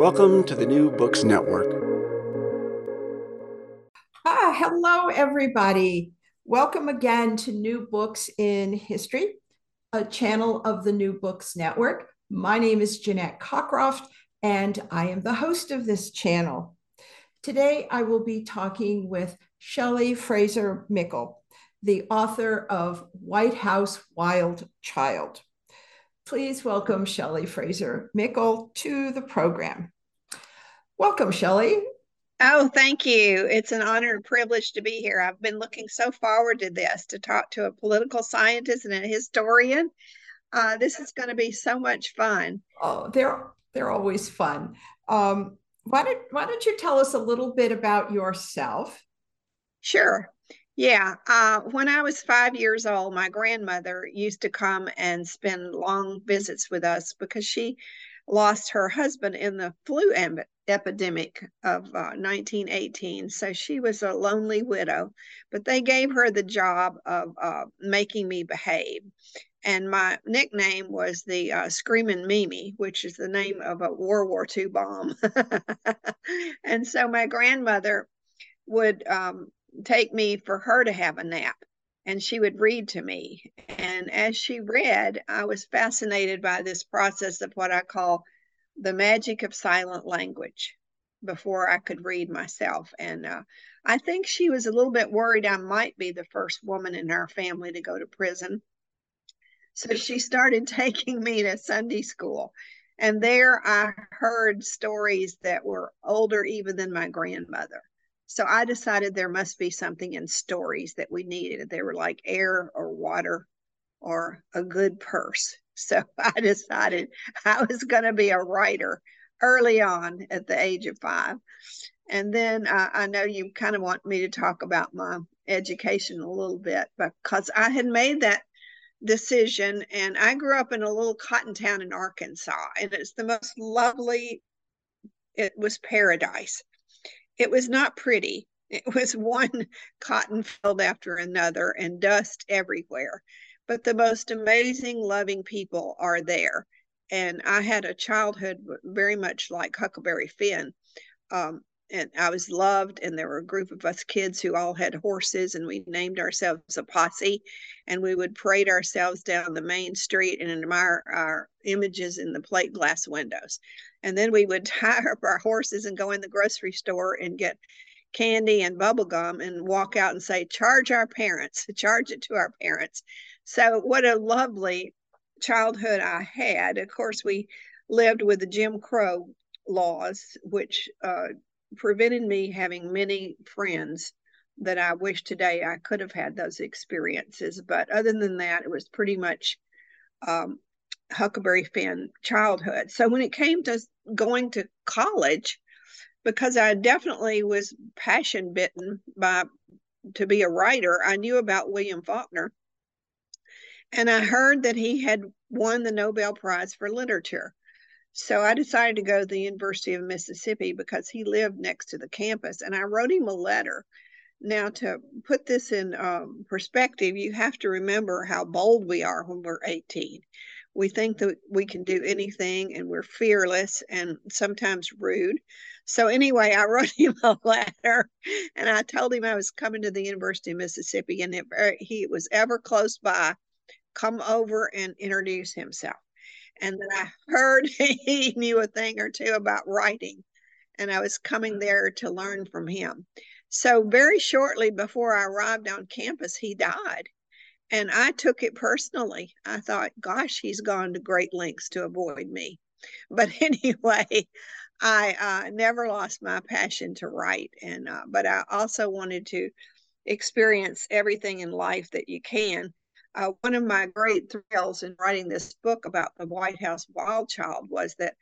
Welcome to the New Books Network. Ah, hello, everybody. Welcome again to New Books in History, a channel of the New Books Network. My name is Jeannette Cockroft, and I am the host of this channel. Today, I will be talking with Shelley Fraser Mickle, the author of White House Wild Child. Please welcome Shelley Fraser Mickle to the program. Welcome, Shelley. Oh, thank you. It's an honor and privilege to be here. I've been looking so forward to this to talk to a political scientist and a historian. Uh, this is going to be so much fun. Oh, they're they're always fun. Um, why don't Why don't you tell us a little bit about yourself? Sure. Yeah. Uh, when I was five years old, my grandmother used to come and spend long visits with us because she lost her husband in the flu em- epidemic of uh, 1918. So she was a lonely widow, but they gave her the job of uh, making me behave. And my nickname was the uh, Screaming Mimi, which is the name of a World War II bomb. and so my grandmother would um, take me for her to have a nap and she would read to me. And as she read, I was fascinated by this process of what I call the magic of silent language before I could read myself. And uh, I think she was a little bit worried I might be the first woman in our family to go to prison. So she started taking me to Sunday school. And there I heard stories that were older even than my grandmother. So I decided there must be something in stories that we needed. They were like air or water or a good purse. So I decided I was going to be a writer early on at the age of five. And then uh, I know you kind of want me to talk about my education a little bit because I had made that decision and I grew up in a little cotton town in Arkansas and it's the most lovely it was paradise it was not pretty. It was one cotton field after another and dust everywhere. But the most amazing, loving people are there. And I had a childhood very much like Huckleberry Finn. Um, and I was loved, and there were a group of us kids who all had horses, and we named ourselves a posse, and we would parade ourselves down the main street and admire our images in the plate glass windows. And then we would tie up our horses and go in the grocery store and get candy and bubble gum and walk out and say, charge our parents, charge it to our parents. So, what a lovely childhood I had. Of course, we lived with the Jim Crow laws, which uh, prevented me having many friends that I wish today I could have had those experiences. But other than that, it was pretty much um, Huckleberry Finn childhood. So when it came to going to college, because I definitely was passion bitten by to be a writer, I knew about William Faulkner. And I heard that he had won the Nobel Prize for Literature. So I decided to go to the University of Mississippi because he lived next to the campus. And I wrote him a letter. Now, to put this in um, perspective, you have to remember how bold we are when we're 18. We think that we can do anything and we're fearless and sometimes rude. So, anyway, I wrote him a letter and I told him I was coming to the University of Mississippi and if uh, he was ever close by, come over and introduce himself. And then I heard he knew a thing or two about writing, and I was coming there to learn from him. So, very shortly before I arrived on campus, he died. And I took it personally. I thought, gosh, he's gone to great lengths to avoid me. But anyway, I uh, never lost my passion to write. And, uh, but I also wanted to experience everything in life that you can. Uh, one of my great thrills in writing this book about the White House wild child was that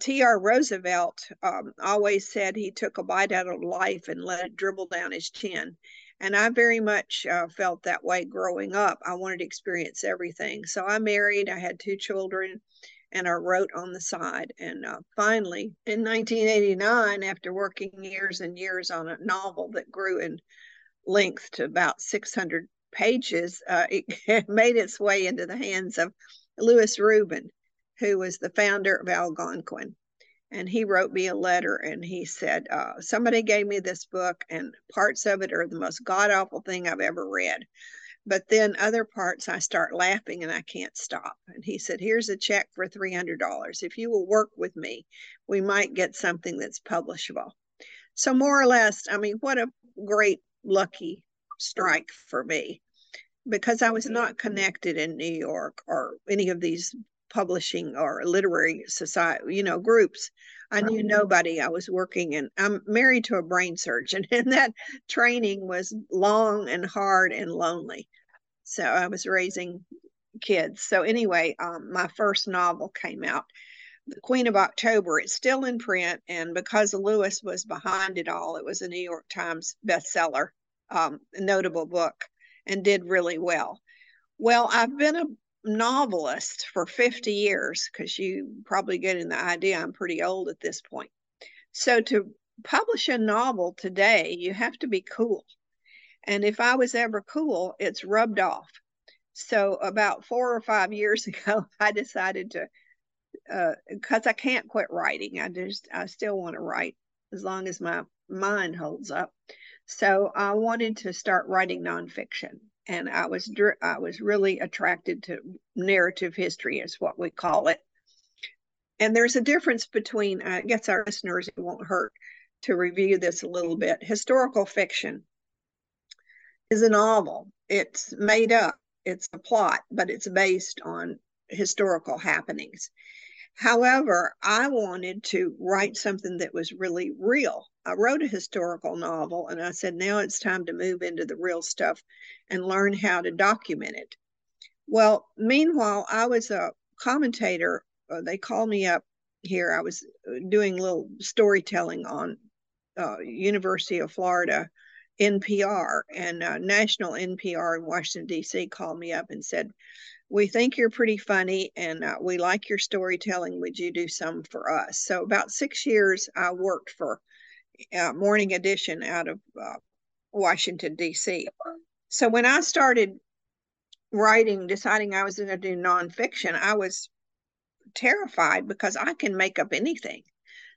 T.R. Roosevelt um, always said he took a bite out of life and let it dribble down his chin. And I very much uh, felt that way growing up. I wanted to experience everything. So I married, I had two children, and I wrote on the side. And uh, finally, in 1989, after working years and years on a novel that grew in length to about 600 pages, uh, it made its way into the hands of Louis Rubin, who was the founder of Algonquin. And he wrote me a letter and he said uh, somebody gave me this book and parts of it are the most god awful thing i've ever read. But then other parts i start laughing and i can't stop. And he said here's a check for $300 if you will work with me we might get something that's publishable. So more or less i mean what a great lucky strike for me because i was not connected in new york or any of these publishing or literary society, you know, groups. I knew nobody. I was working and I'm married to a brain surgeon, and that training was long and hard and lonely. So I was raising kids. So anyway, um, my first novel came out, The Queen of October. It's still in print, and because Louis was behind it all, it was a New York Times bestseller, um, notable book, and did really well. Well, I've been a novelist for 50 years because you probably getting the idea I'm pretty old at this point. So to publish a novel today, you have to be cool. And if I was ever cool, it's rubbed off. So about four or five years ago, I decided to, because uh, I can't quit writing. I just, I still want to write as long as my mind holds up. So I wanted to start writing nonfiction and I was I was really attracted to narrative history, is what we call it. And there's a difference between, I guess our listeners, it won't hurt to review this a little bit. Historical fiction is a novel. It's made up. It's a plot, but it's based on historical happenings. However, I wanted to write something that was really real. I wrote a historical novel and I said, now it's time to move into the real stuff and learn how to document it. Well, meanwhile, I was a commentator. Uh, they called me up here. I was uh, doing a little storytelling on uh, University of Florida NPR, and uh, national NPR in Washington, D.C. called me up and said, we think you're pretty funny and uh, we like your storytelling. Would you do some for us? So, about six years, I worked for uh, Morning Edition out of uh, Washington, D.C. So, when I started writing, deciding I was going to do nonfiction, I was terrified because I can make up anything.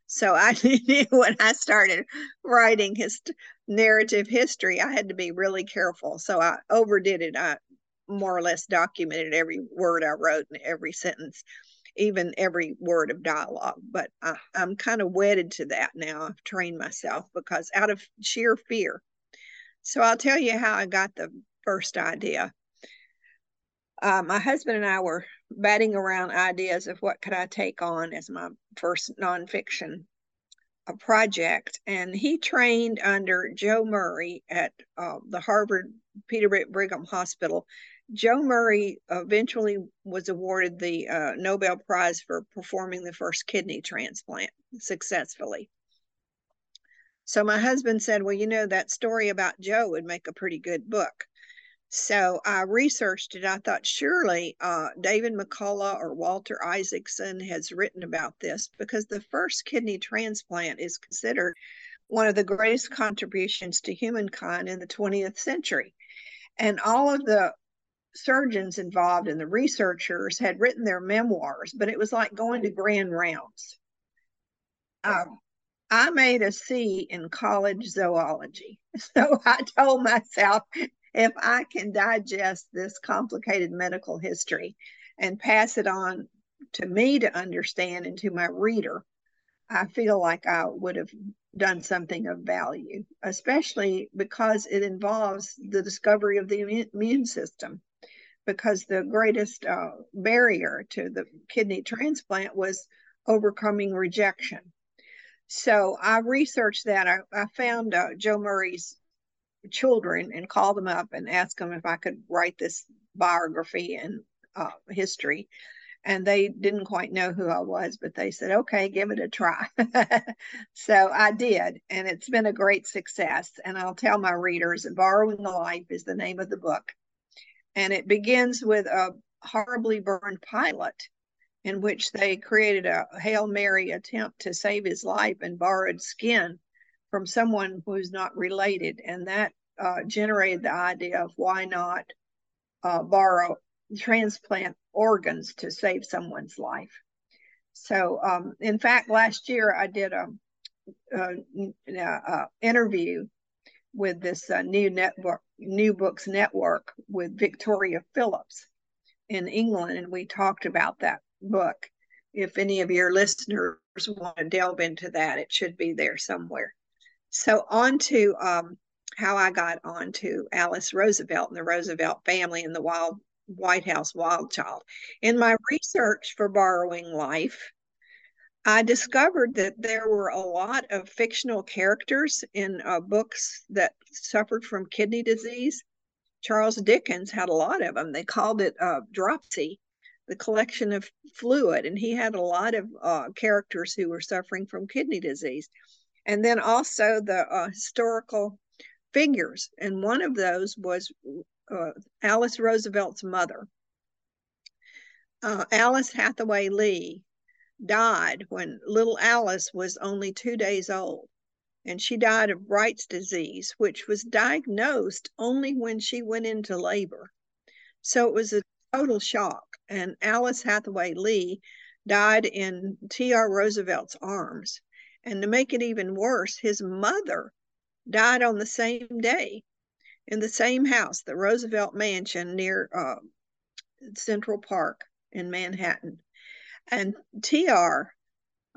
So I knew when I started writing his narrative history, I had to be really careful. So I overdid it. I more or less documented every word I wrote and every sentence, even every word of dialogue. But I, I'm kind of wedded to that now. I've trained myself because out of sheer fear. So I'll tell you how I got the first idea. Uh, my husband and I were batting around ideas of what could I take on as my first nonfiction a uh, project, and he trained under Joe Murray at uh, the Harvard Peter Brigham Hospital Joe Murray eventually was awarded the uh, Nobel Prize for performing the first kidney transplant successfully. So my husband said, Well, you know, that story about Joe would make a pretty good book. So I researched it. I thought surely uh, David McCullough or Walter Isaacson has written about this because the first kidney transplant is considered one of the greatest contributions to humankind in the 20th century. And all of the surgeons involved and the researchers had written their memoirs, but it was like going to grand rounds. Um, I made a C in college zoology. So I told myself if I can digest this complicated medical history and pass it on to me to understand and to my reader, I feel like I would have done something of value, especially because it involves the discovery of the immune system. Because the greatest uh, barrier to the kidney transplant was overcoming rejection. So I researched that. I, I found uh, Joe Murray's children and called them up and asked them if I could write this biography and uh, history and they didn't quite know who I was, but they said, okay, give it a try. so I did, and it's been a great success. And I'll tell my readers Borrowing a Life is the name of the book. And it begins with a horribly burned pilot in which they created a Hail Mary attempt to save his life and borrowed skin from someone who's not related. And that uh, generated the idea of why not uh, borrow transplant organs to save someone's life. So, um, in fact, last year I did a, a, a interview with this uh, new network, New Books Network, with Victoria Phillips in England, and we talked about that book. If any of your listeners want to delve into that, it should be there somewhere. So, on to um, how I got on to Alice Roosevelt and the Roosevelt family and the wild White House Wild Child. In my research for Borrowing Life, I discovered that there were a lot of fictional characters in uh, books that suffered from kidney disease. Charles Dickens had a lot of them. They called it uh, dropsy, the collection of fluid, and he had a lot of uh, characters who were suffering from kidney disease. And then also the uh, historical figures, and one of those was uh, Alice Roosevelt's mother. Uh, Alice Hathaway Lee died when little Alice was only two days old. And she died of Bright's disease, which was diagnosed only when she went into labor. So it was a total shock. And Alice Hathaway Lee died in T.R. Roosevelt's arms. And to make it even worse, his mother died on the same day in the same house, the Roosevelt Mansion near uh, Central Park in Manhattan. And TR,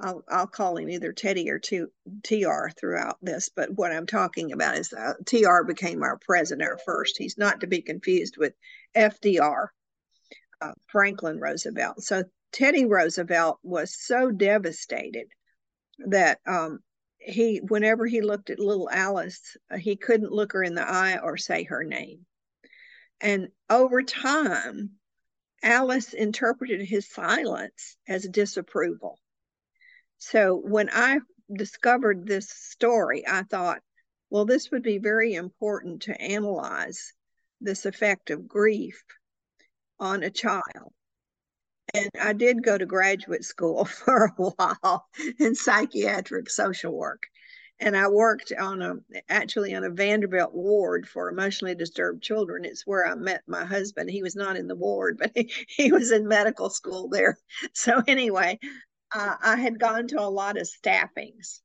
I'll, I'll call him either Teddy or TR throughout this, but what I'm talking about is uh, TR became our president first. He's not to be confused with FDR, uh, Franklin Roosevelt. So Teddy Roosevelt was so devastated that um, he whenever he looked at little Alice, he couldn't look her in the eye or say her name. And over time, Alice interpreted his silence as disapproval. So when I discovered this story, I thought, well, this would be very important to analyze this effect of grief on a child. And I did go to graduate school for a while in psychiatric social work. And I worked on a actually on a Vanderbilt ward for emotionally disturbed children. It's where I met my husband. He was not in the ward, but he, he was in medical school there. So anyway, uh, I had gone to a lot of staffings.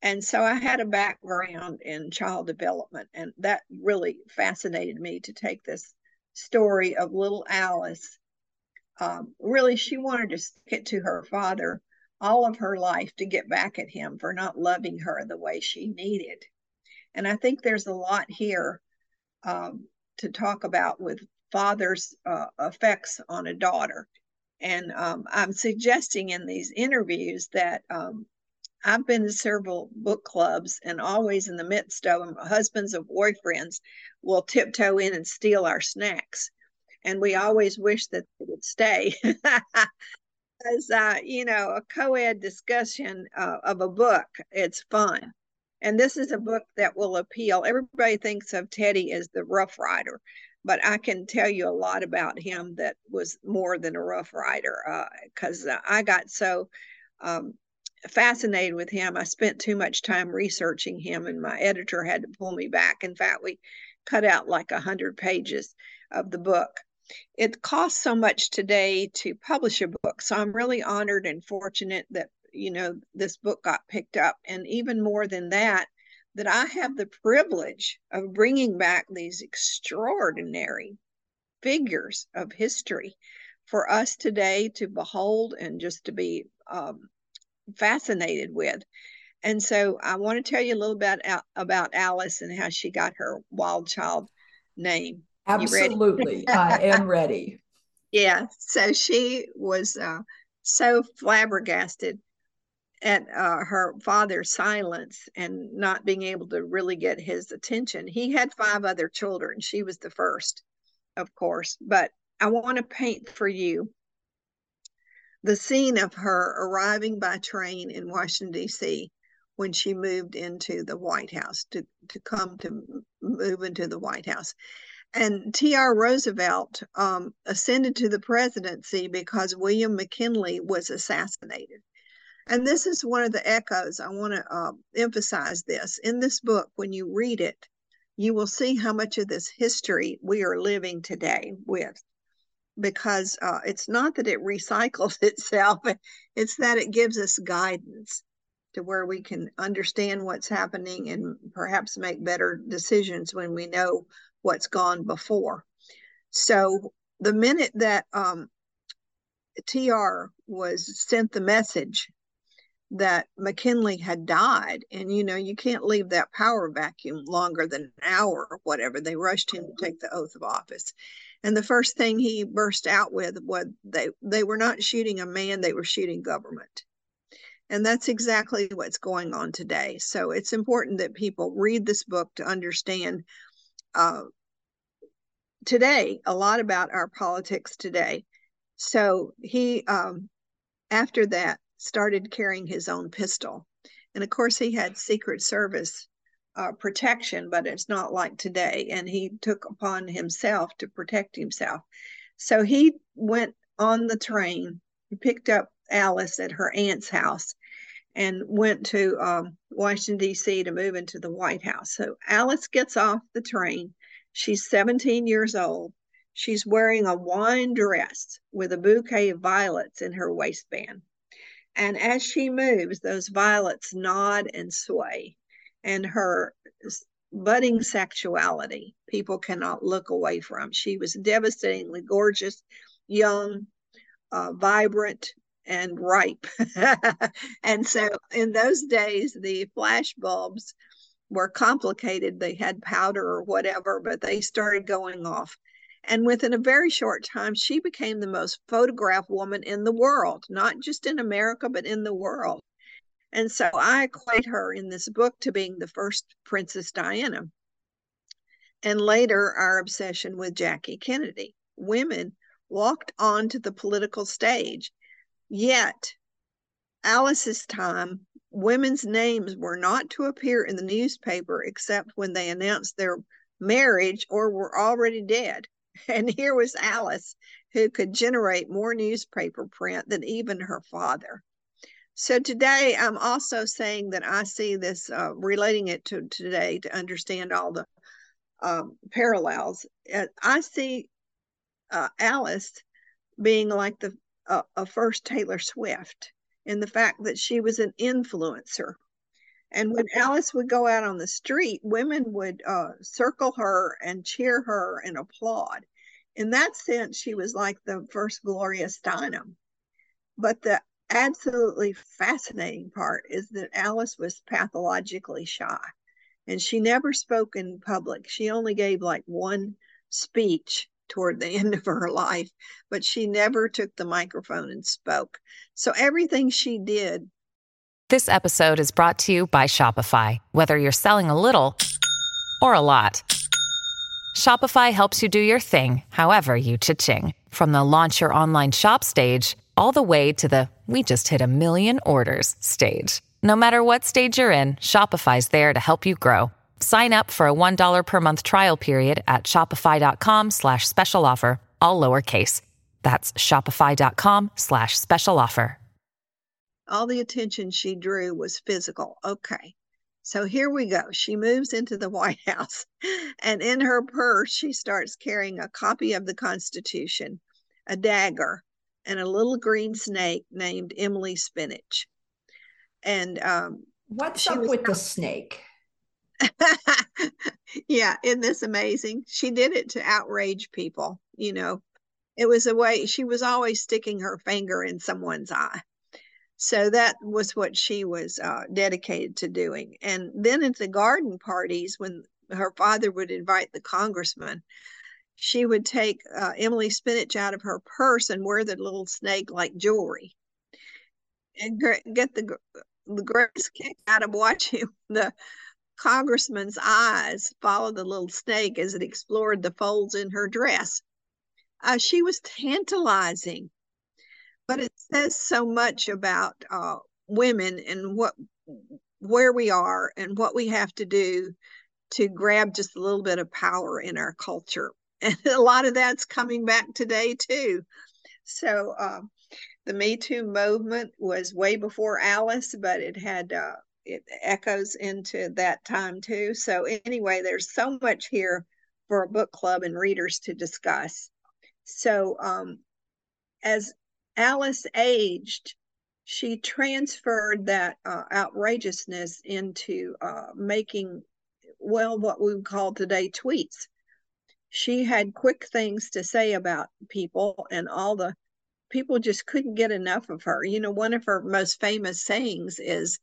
And so I had a background in child development, and that really fascinated me to take this story of little Alice um, really she wanted to stick it to her father all of her life to get back at him for not loving her the way she needed. And I think there's a lot here um, to talk about with father's uh, effects on a daughter. And um, I'm suggesting in these interviews that um, I've been to several book clubs, and always in the midst of them, husbands of boyfriends will tiptoe in and steal our snacks and we always wish that they would stay. As uh, you know, a co-ed discussion uh, of a book, it's fun. And this is a book that will appeal. Everybody thinks of Teddy as the Rough Rider, but I can tell you a lot about him that was more than a Rough Rider because uh, I got so um, fascinated with him. I spent too much time researching him, and my editor had to pull me back. In fact, we cut out like a hundred pages of the book. It costs so much today to publish a book, so I'm really honored and fortunate that you know this book got picked up, and even more than that, that I have the privilege of bringing back these extraordinary figures of history for us today to behold and just to be um, fascinated with. And so I want to tell you a little bit about Alice and how she got her wild child name. Absolutely. I am ready. Yeah. So she was uh, so flabbergasted at uh, her father's silence and not being able to really get his attention. He had five other children. She was the first, of course. But I want to paint for you the scene of her arriving by train in Washington, D.C. when she moved into the White House to, to come to move into the White House. And T.R. Roosevelt um, ascended to the presidency because William McKinley was assassinated. And this is one of the echoes. I want to uh, emphasize this. In this book, when you read it, you will see how much of this history we are living today with. Because uh, it's not that it recycles itself, it's that it gives us guidance to where we can understand what's happening and perhaps make better decisions when we know what's gone before. So the minute that um, TR was sent the message that McKinley had died. And, you know, you can't leave that power vacuum longer than an hour or whatever. They rushed him to take the oath of office. And the first thing he burst out with was they, they were not shooting a man, they were shooting government. And that's exactly what's going on today. So it's important that people read this book to understand uh, today a lot about our politics today. So he, um, after that, started carrying his own pistol. And of course, he had Secret Service uh, protection, but it's not like today. And he took upon himself to protect himself. So he went on the train, he picked up Alice at her aunt's house and went to um, Washington, D.C. to move into the White House. So Alice gets off the train. She's 17 years old. She's wearing a wine dress with a bouquet of violets in her waistband. And as she moves, those violets nod and sway. And her budding sexuality, people cannot look away from. She was devastatingly gorgeous, young, uh, vibrant, and ripe. and so in those days, the flash bulbs were complicated. They had powder or whatever, but they started going off. And within a very short time, she became the most photographed woman in the world, not just in America, but in the world. And so I equate her in this book to being the first Princess Diana. And later, our obsession with Jackie Kennedy. Women walked onto the political stage. Yet, Alice's time, women's names were not to appear in the newspaper except when they announced their marriage or were already dead. And here was Alice, who could generate more newspaper print than even her father. So today, I'm also saying that I see this, uh, relating it to today to understand all the um, parallels. I see uh, Alice being like the uh, a first Taylor Swift in the fact that she was an influencer. And when Alice would go out on the street, women would uh, circle her and cheer her and applaud. In that sense, she was like the first Gloria Steinem. But the absolutely fascinating part is that Alice was pathologically shy and she never spoke in public. She only gave like one speech toward the end of her life, but she never took the microphone and spoke. So everything she did this episode is brought to you by Shopify. Whether you're selling a little or a lot, Shopify helps you do your thing, however you cha-ching. From the launch your online shop stage, all the way to the we just hit a million orders stage. No matter what stage you're in, Shopify's there to help you grow. Sign up for a $1 per month trial period at shopify.com slash special offer, all lowercase. That's shopify.com slash special offer. All the attention she drew was physical. Okay. So here we go. She moves into the White House, and in her purse, she starts carrying a copy of the Constitution, a dagger, and a little green snake named Emily Spinach. And um, what's up with the snake? yeah, isn't this amazing? She did it to outrage people. You know, it was a way she was always sticking her finger in someone's eye. So that was what she was uh, dedicated to doing. And then at the garden parties, when her father would invite the congressman, she would take uh, Emily spinach out of her purse and wear the little snake like jewelry and get the, the greatest kick out of watching the congressman's eyes followed the little snake as it explored the folds in her dress. Uh, she was tantalizing, but it says so much about uh, women and what where we are and what we have to do to grab just a little bit of power in our culture. And a lot of that's coming back today too. So uh, the Me Too movement was way before Alice, but it had uh, it echoes into that time too. So anyway, there's so much here for a book club and readers to discuss. So um, as Alice aged, she transferred that uh, outrageousness into uh, making, well, what we would call today tweets. She had quick things to say about people, and all the people just couldn't get enough of her. You know, one of her most famous sayings is,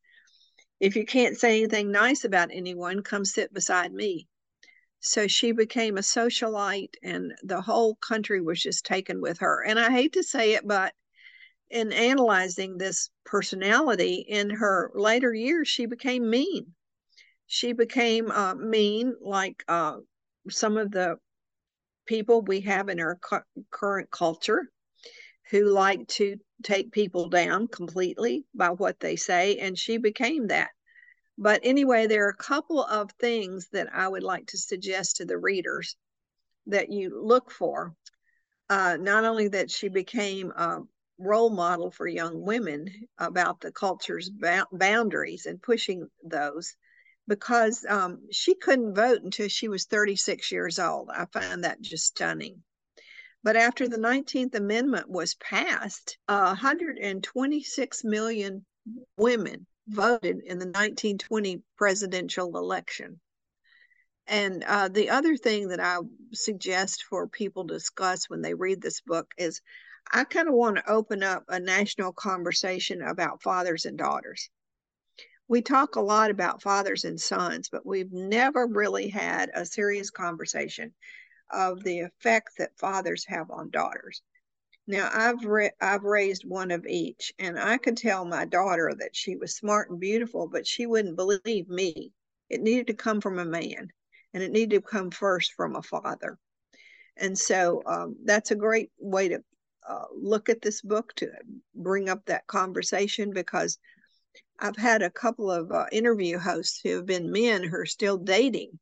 if you can't say anything nice about anyone, come sit beside me. So she became a socialite, and the whole country was just taken with her. And I hate to say it, but in analyzing this personality in her later years, she became mean. She became uh, mean, like uh, some of the people we have in our cu- current culture who like to take people down completely by what they say, and she became that. But anyway, there are a couple of things that I would like to suggest to the readers that you look for. Uh, not only that she became a role model for young women about the culture's ba- boundaries and pushing those, because um, she couldn't vote until she was 36 years old. I find that just stunning. But after the 19th Amendment was passed, uh, 126 million women voted in the 1920 presidential election. And uh, the other thing that I suggest for people to discuss when they read this book is I kind of want to open up a national conversation about fathers and daughters. We talk a lot about fathers and sons, but we've never really had a serious conversation of the effect that fathers have on daughters. Now I've re- I've raised one of each, and I could tell my daughter that she was smart and beautiful, but she wouldn't believe me. It needed to come from a man, and it needed to come first from a father. And so um, that's a great way to uh, look at this book to bring up that conversation because I've had a couple of uh, interview hosts who have been men who are still dating,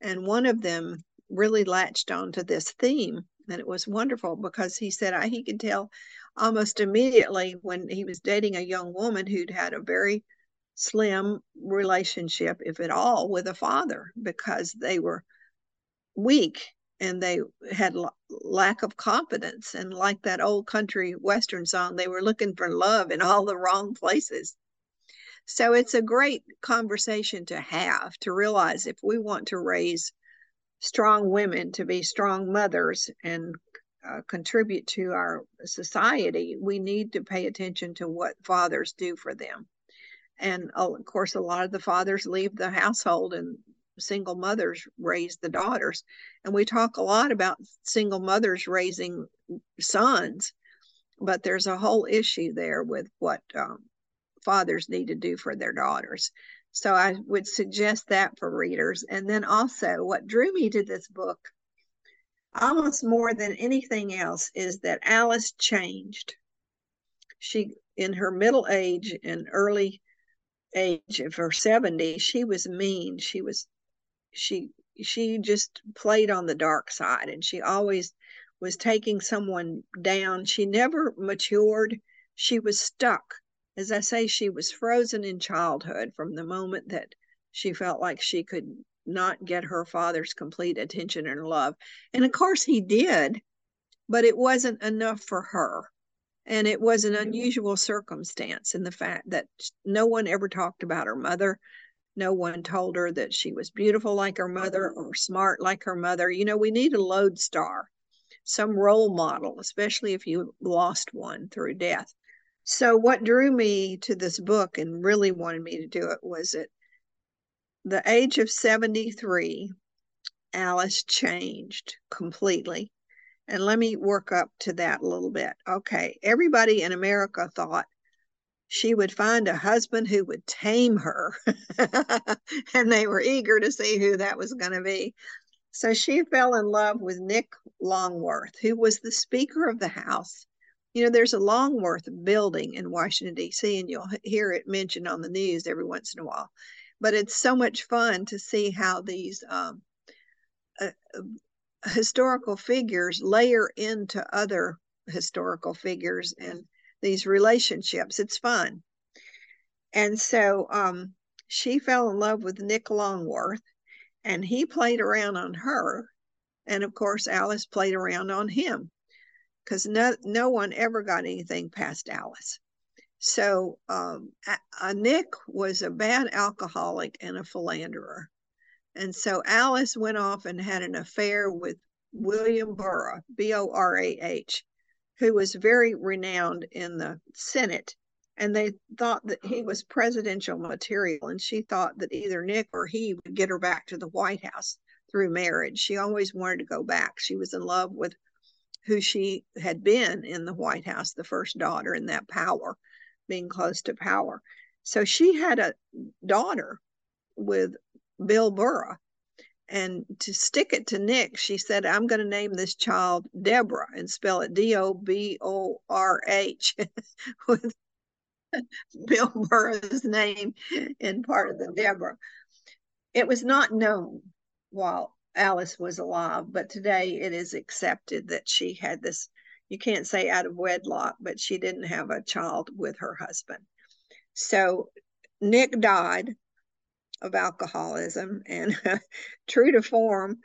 and one of them really latched onto this theme and it was wonderful because he said I, he could tell almost immediately when he was dating a young woman who'd had a very slim relationship if at all with a father because they were weak and they had l- lack of confidence. And like that old country western song they were looking for love in all the wrong places. So it's a great conversation to have to realize if we want to raise strong women to be strong mothers and uh, contribute to our society, we need to pay attention to what fathers do for them. And uh, of course, a lot of the fathers leave the household and single mothers raise the daughters. And we talk a lot about single mothers raising sons, but there's a whole issue there with what um, fathers need to do for their daughters. So I would suggest that for readers. And then also, what drew me to this book almost more than anything else is that Alice changed. She, in her middle age and early age of her 70s, she was mean. She was she she just played on the dark side and she always was taking someone down. She never matured. She was stuck. As I say, she was frozen in childhood from the moment that she felt like she could not get her father's complete attention and love. And of course, he did, but it wasn't enough for her. And it was an mm-hmm. unusual circumstance in the fact that no one ever talked about her mother. No one told her that she was beautiful like her mother or smart like her mother. You know, we need a lodestar, some role model, especially if you lost one through death. So, what drew me to this book and really wanted me to do it was at the age of 73, Alice changed completely. And let me work up to that a little bit. Okay, everybody in America thought she would find a husband who would tame her. and they were eager to see who that was going to be. So she fell in love with Nick Longworth, who was the Speaker of the House. You know, there's a Longworth building in Washington, D.C., and you'll hear it mentioned on the news every once in a while. But it's so much fun to see how these um, uh, historical figures layer into other historical figures and these relationships. It's fun. And so um, she fell in love with Nick Longworth, and he played around on her. And of course, Alice played around on him because no, no one ever got anything past Alice. So um, Nick was a bad alcoholic and a philanderer. And so Alice went off and had an affair with William Borah, B O R A H, who was very renowned in the Senate. And they thought that he was presidential material. And she thought that either Nick or he would get her back to the White House through marriage. She always wanted to go back. She was in love with who she had been in the White House, the first daughter, in that power, being close to power. So she had a daughter with Bill Borah and to stick it to Nick, she said, I'm going to name this child Deborah and spell it D O B O R H with Bill Borah's name in part of the Deborah. It was not known while Alice was alive, but today it is accepted that she had this, you can't say out of wedlock, but she didn't have a child with her husband. So Nick died of alcoholism. And true to form,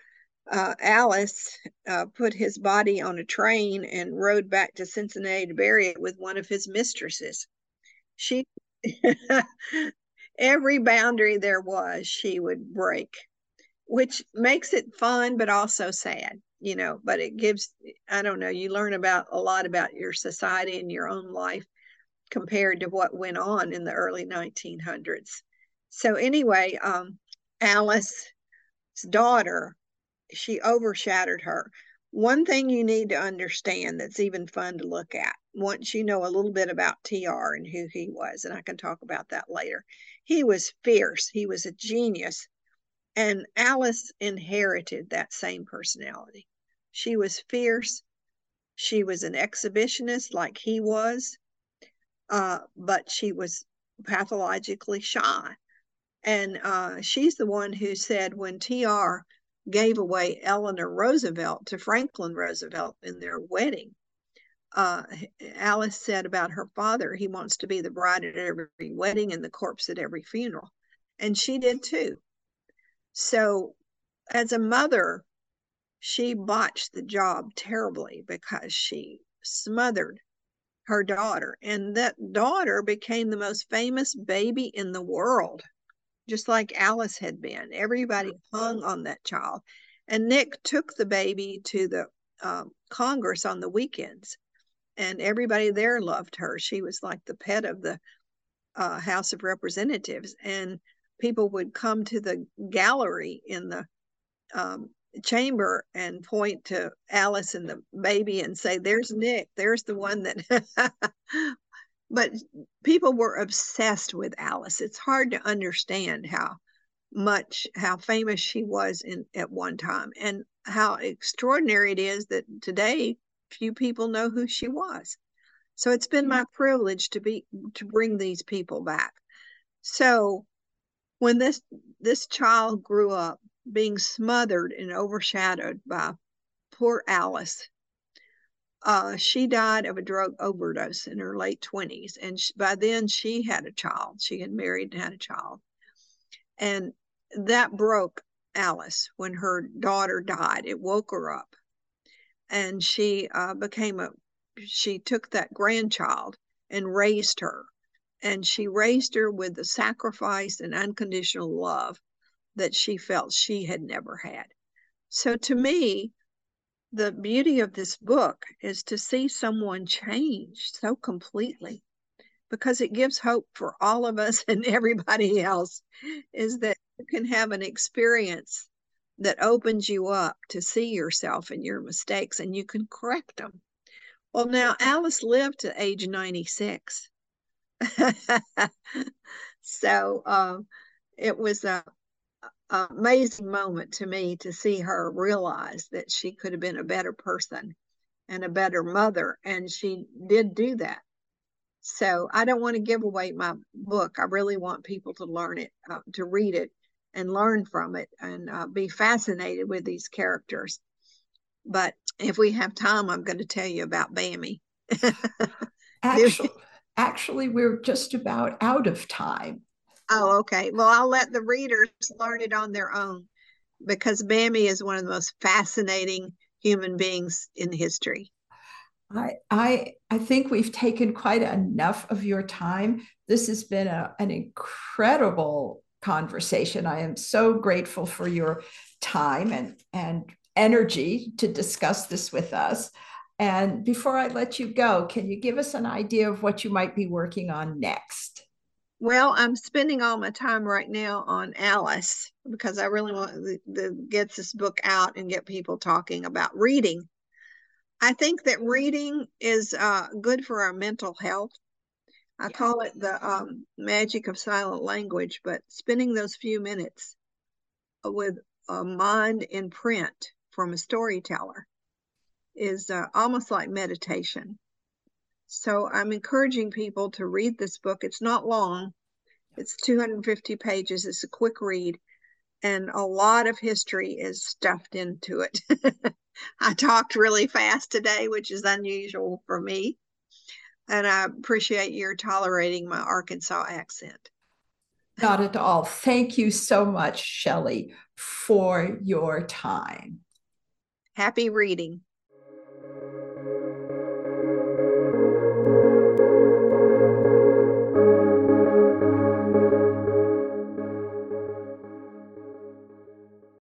uh, Alice uh, put his body on a train and rode back to Cincinnati to bury it with one of his mistresses. She, every boundary there was, she would break, which makes it fun, but also sad, you know. But it gives, I don't know, you learn about a lot about your society and your own life compared to what went on in the early 1900s. So anyway, um, Alice's daughter, she overshadowed her. One thing you need to understand that's even fun to look at once you know a little bit about TR and who he was, and I can talk about that later. He was fierce, he was a genius, and Alice inherited that same personality. She was fierce, she was an exhibitionist like he was, uh, but she was pathologically shy. And uh, she's the one who said when TR gave away Eleanor Roosevelt to Franklin Roosevelt in their wedding, uh, Alice said about her father, he wants to be the bride at every wedding and the corpse at every funeral. And she did too. So, as a mother, she botched the job terribly because she smothered her daughter. And that daughter became the most famous baby in the world just like Alice had been. Everybody hung on that child. And Nick took the baby to the um, Congress on the weekends, and everybody there loved her. She was like the pet of the uh, House of Representatives, and people would come to the gallery in the um, chamber and point to Alice and the baby and say, There's Nick, there's the one that but people were obsessed with Alice. It's hard to understand how much how famous she was in at one time and how extraordinary it is that today few people know who she was. So it's been my privilege to be to bring these people back. So when this this child grew up, being smothered and overshadowed by poor Alice. Uh, she died of a drug overdose in her late 20s. And she, by then, she had a child. She had married and had a child. And that broke Alice when her daughter died. It woke her up. And she uh, became a, she took that grandchild and raised her. And she raised her with the sacrifice and unconditional love that she felt she had never had. So to me, the beauty of this book is to see someone change so completely because it gives hope for all of us and everybody else is that you can have an experience that opens you up to see yourself and your mistakes and you can correct them. Well, now Alice lived to age 96. so uh, it was a, a, amazing moment to me to see her realize that she could have been a better person and a better mother. And she did do that. So I don't want to give away my book. I really want people to learn it, uh, to read it and learn from it and uh, be fascinated with these characters. But if we have time, I'm going to tell you about Bamie. actually, actually, we're just about out of time. Oh, okay. Well, I'll let the readers learn it on their own because Bamie is one of the most fascinating human beings in history. I, I, I think we've taken quite enough of your time. This has been a, an incredible conversation. I am so grateful for your time and, and energy to discuss this with us. And before I let you go, can you give us an idea of what you might be working on next? Well, I'm spending all my time right now on Alice because I really want to, get this book out and get people talking about reading I think that reading is uh, good for our mental health. I call it the um, magic of silent language, but spending those few minutes with a mind in print from a storyteller is uh, almost like meditation. So I'm encouraging people to read this book. It's not long, it's 250 pages, it's a quick read, and a lot of history is stuffed into it. I talked really fast today, which is unusual for me. And I appreciate your tolerating my Arkansas accent. Not at all. Thank you so much, Shelley, for your time. Happy reading.